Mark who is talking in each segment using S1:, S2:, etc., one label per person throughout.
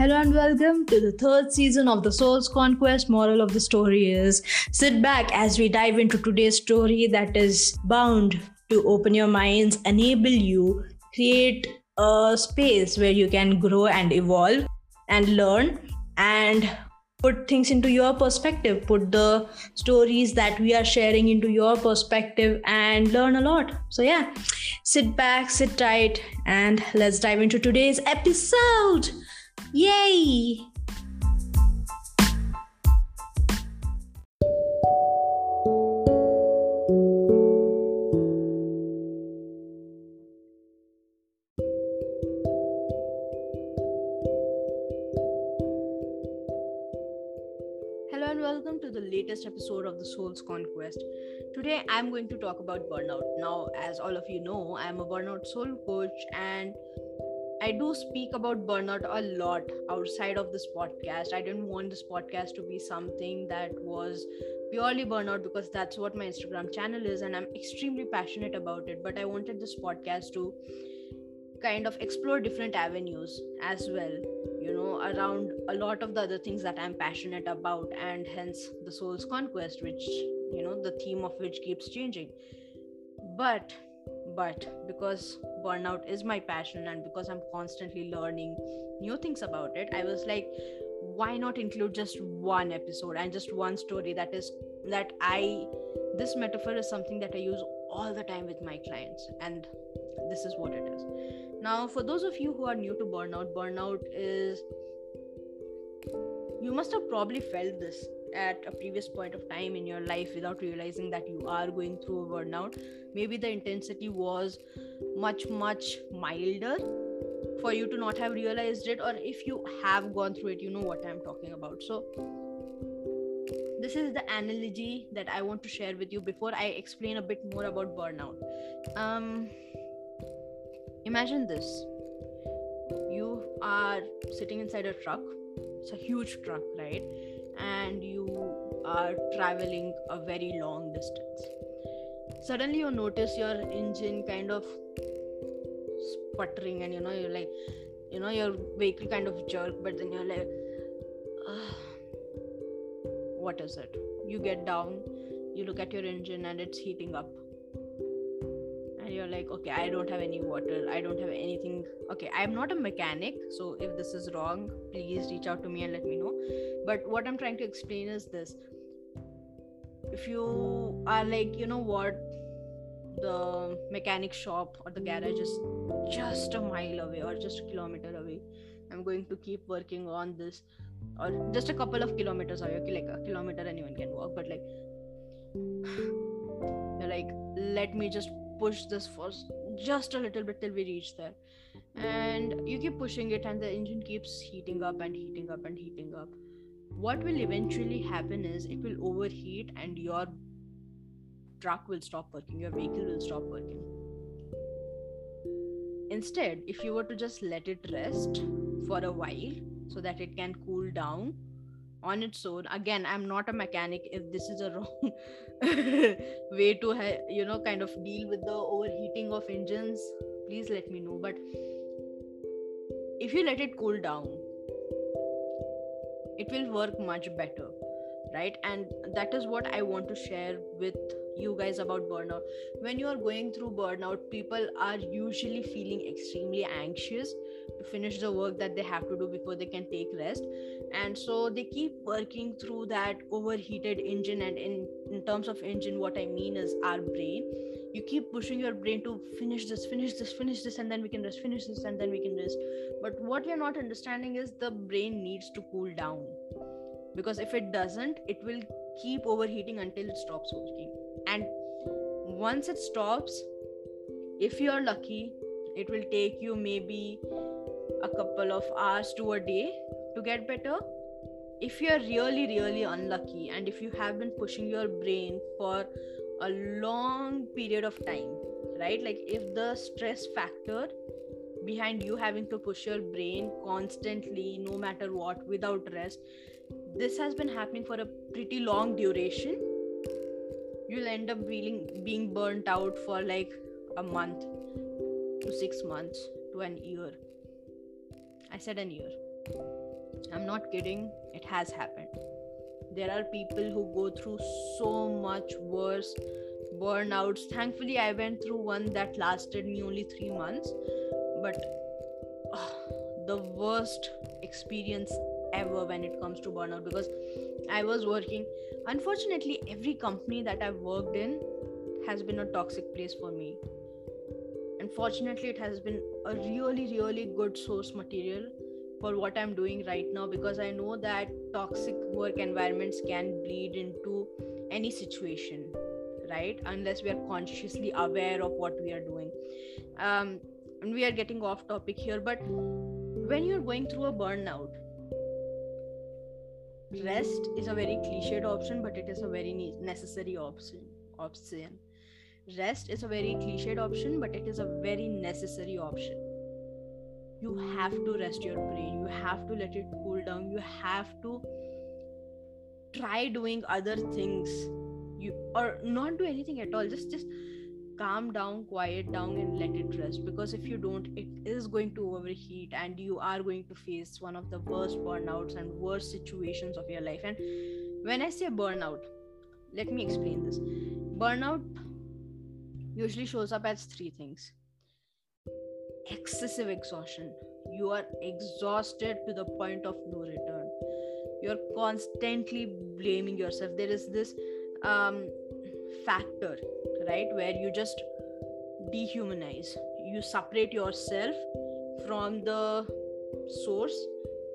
S1: Hello and welcome to the third season of The Soul's Conquest. Moral of the story is sit back as we dive into today's story that is bound to open your minds, enable you, create a space where you can grow and evolve and learn and put things into your perspective, put the stories that we are sharing into your perspective and learn a lot. So, yeah, sit back, sit tight, and let's dive into today's episode. Yay! Hello and welcome to the latest episode of the Soul's Conquest. Today I'm going to talk about burnout. Now, as all of you know, I'm a burnout soul coach and I do speak about burnout a lot outside of this podcast. I didn't want this podcast to be something that was purely burnout because that's what my Instagram channel is, and I'm extremely passionate about it. But I wanted this podcast to kind of explore different avenues as well, you know, around a lot of the other things that I'm passionate about, and hence the soul's conquest, which, you know, the theme of which keeps changing. But but because burnout is my passion and because i'm constantly learning new things about it i was like why not include just one episode and just one story that is that i this metaphor is something that i use all the time with my clients and this is what it is. Now for those of you who are new to burnout burnout is you must have probably felt this at a previous point of time in your life without realizing that you are going through a burnout. Maybe the intensity was much much milder for you to not have realized it or if you have gone through it you know what i'm talking about. So this is the analogy that i want to share with you before i explain a bit more about burnout. Um imagine this. You are sitting inside a truck. It's a huge truck right and you are traveling a very long distance. Suddenly you notice your engine kind of sputtering and you know you're like you know your vehicle kind of jerk but then you're like ah, what is it? You get down you look at your engine and it's heating up you're like okay i don't have any water. I don't have anything. Okay i'm not a mechanic so if this is wrong please reach out to me and let me know. But what i'm trying to explain is this. If you are like you know what the mechanic shop or the garage is just a mile away or just a kilometer away i'm going to keep working on this or just a couple of kilometers away. Okay like a kilometer anyone can walk but like you're like let me just push this for just a little bit till we reach there and you keep pushing it and the engine keeps heating up and heating up and heating up what will eventually happen is it will overheat and your truck will stop working, your vehicle will stop working. Instead, if you were to just let it rest for a while so that it can cool down on its own, again, I'm not a mechanic. If this is a wrong way to, ha- you know, kind of deal with the overheating of engines, please let me know. But if you let it cool down, it will work much better right? And that is what i want to share with you guys about burnout. When you are going through burnout people are usually feeling extremely anxious to finish the work that they have to do before they can take rest. And so they keep working through that overheated engine. And in, in terms of engine what i mean is our brain. You keep pushing your brain to finish this finish this finish this and then we can rest finish this and then we can rest. But what you're not understanding is the brain needs to cool down because if it doesn't it will keep overheating until it stops working and once it stops if you're lucky it will take you maybe a couple of hours to a day to get better. If you're really really unlucky and if you have been pushing your brain for a long period of time right? Like if the stress factor behind you having to push your brain constantly no matter what without rest this has been happening for a pretty long duration. You'll end up being being burnt out for like a month to 6 months to an year. I said an year. I'm not kidding. It has happened. There are people who go through so much worse burnouts. Thankfully i went through one that lasted me only 3 months but the worst experience ever when it comes to burnout because i was working. Unfortunately every company that i've worked in has been a toxic place for me. Unfortunately it has been a really really good source material for what i'm doing right now because i know that toxic work environments can bleed into any situation right? Unless we are consciously aware of what we are doing. Um, and we are getting off topic here but when you're going through a burnout rest is a very cliched option but it is a very necessary option option. Rest is a very cliched option but it is a very necessary option. You have to rest your brain. You have to let it cool down. You have to try doing other things. You or not do anything at all. Just just calm down quiet down and let it rest. Because if you don't it is going to overheat and you are going to face one of the worst burnouts and worst situations of your life. And when i say burnout let me explain this. Burnout usually shows up as three things. Excessive exhaustion. You are exhausted to the point of no return. You're constantly blaming yourself. There is this um, factor right where you just dehumanize. You separate yourself from the source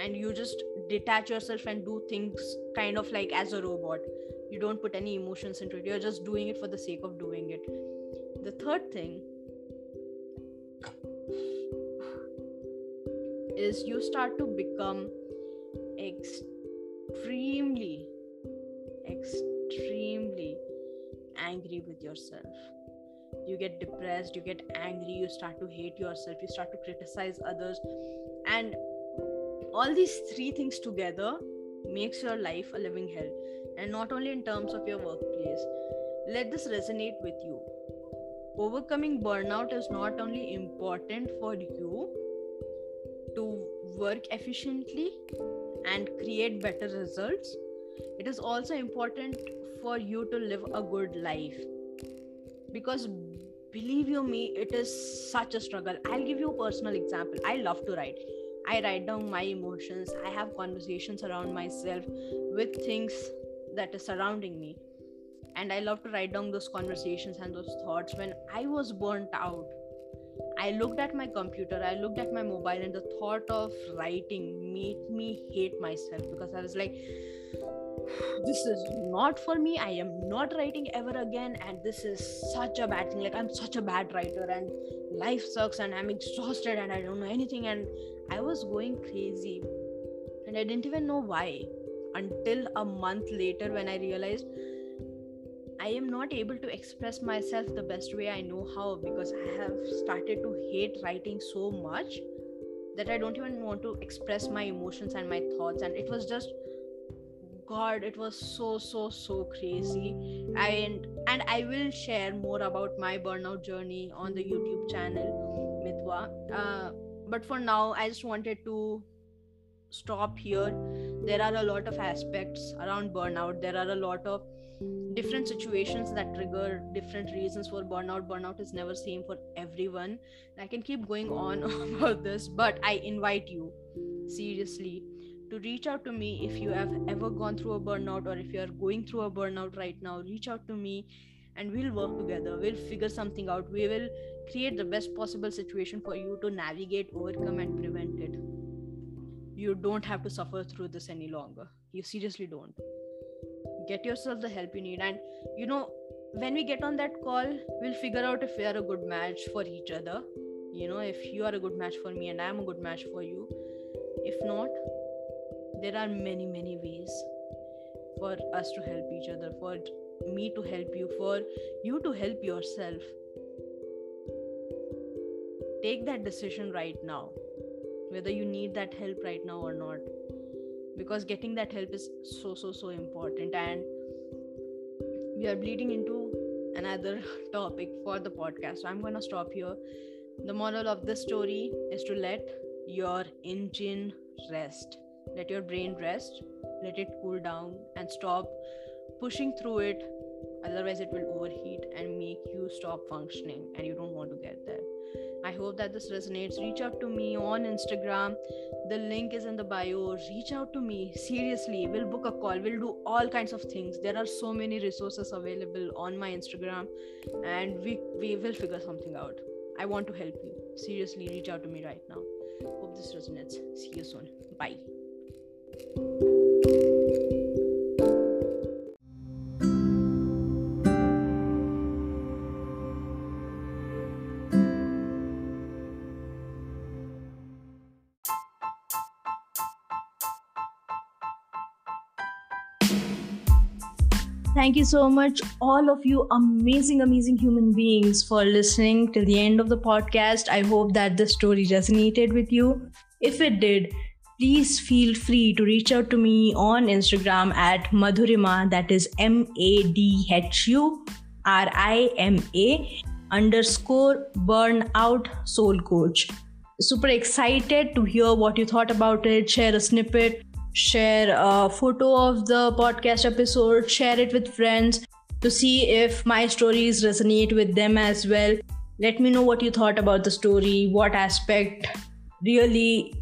S1: and you just detach yourself and do things kind of like as a robot. You don't put any emotions into it. You're just doing it for the sake of doing it. The third thing is you start to become extremely extremely angry with yourself. You get depressed you get angry you start to hate yourself you start to criticize others. And all these three things together makes your life a living hell. And not only in terms of your workplace let this resonate with you. Overcoming burnout is not only important for you to work efficiently and create better results it is also important for you to live a good life. Because believe you me it is such a struggle. I'll give you a personal example. I love to write. I write down my emotions. I have conversations around myself with things that are surrounding me. And i love to write down those conversations and those thoughts. When i was burnt out i looked at my computer i looked at my mobile and the thought of writing made me hate myself because i was like this is not for me. I am not writing ever again. And this is such a bad thing. Like i'm such a bad writer and life sucks and i'm exhausted and i don't know anything. And i was going crazy. And i didn't even know why until a month later when i realized i am not able to express myself the best way i know how because i have started to hate writing so much that i don't even want to express my emotions and my thoughts. And it was just god it was so so so crazy. And and i will share more about my burnout journey on the youtube channel mitwa uh, but for now i just wanted to stop here. There are a lot of aspects around burnout. There are a lot of different situations that trigger different reasons for burnout. Burnout is never same for everyone. I can keep going on about this but i invite you seriously to reach out to me if you have ever gone through a burnout or if you are going through a burnout right now reach out to me and we'll work together. We'll figure something out. We will create the best possible situation for you to navigate overcome and prevent it. You don't have to suffer through this any longer. You seriously don't. Get yourself the help you need. And you know when we get on that call we'll figure out if we are a good match for each other. You know if you are a good match for me and i'm a good match for you. If not there are many many ways for us to help each other for me to help you for you to help yourself. Take that decision right now whether you need that help right now or not because getting that help is so so so important and we are bleeding into another topic for the podcast. So i'm going to stop here. The moral of this story is to let your engine rest let your brain rest let it cool down and stop pushing through it. Otherwise it will overheat and make you stop functioning and you don't want to get there. I hope that this resonates. Reach out to me on instagram. The link is in the bio. Reach out to me. Seriously we'll book a call. We'll do all kinds of things. There are so many resources available on my instagram and we we will figure something out. I want to help you. Seriously reach out to me right now. Hope this resonates. See you soon. Bye Thank you so much, all of you amazing, amazing human beings, for listening till the end of the podcast. I hope that the story resonated with you. If it did, please feel free to reach out to me on Instagram at Madhurima, that is M A D H U R I M A underscore burnout soul coach. Super excited to hear what you thought about it. Share a snippet share a photo of the podcast episode, share it with friends to see if my stories resonate with them as well. Let me know what you thought about the story, what aspect really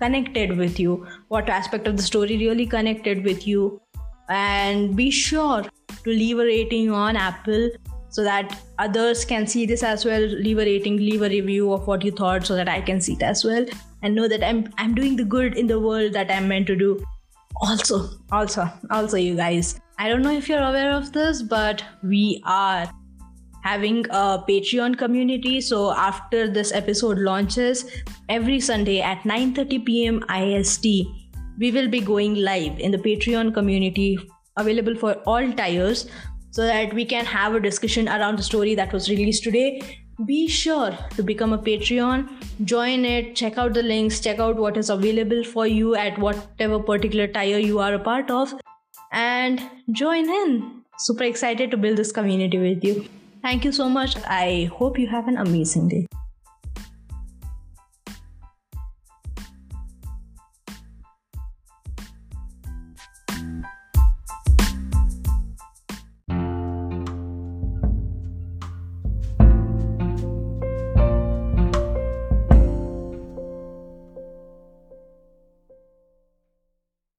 S1: connected with you, what aspect of the story really connected with you. And be sure to leave a rating on Apple so that others can see this as well. Leave a rating, leave a review of what you thought so that I can see it as well and know that I'm I'm doing the good in the world that I'm meant to do. Also, also, also, you guys. I don't know if you're aware of this, but we are having a Patreon community. So after this episode launches, every Sunday at 9:30 p.m. IST, we will be going live in the Patreon community available for all tiers so that we can have a discussion around the story that was released today be sure to become a patreon join it check out the links check out what is available for you at whatever particular tier you are a part of and join in super excited to build this community with you thank you so much. I hope you have an amazing day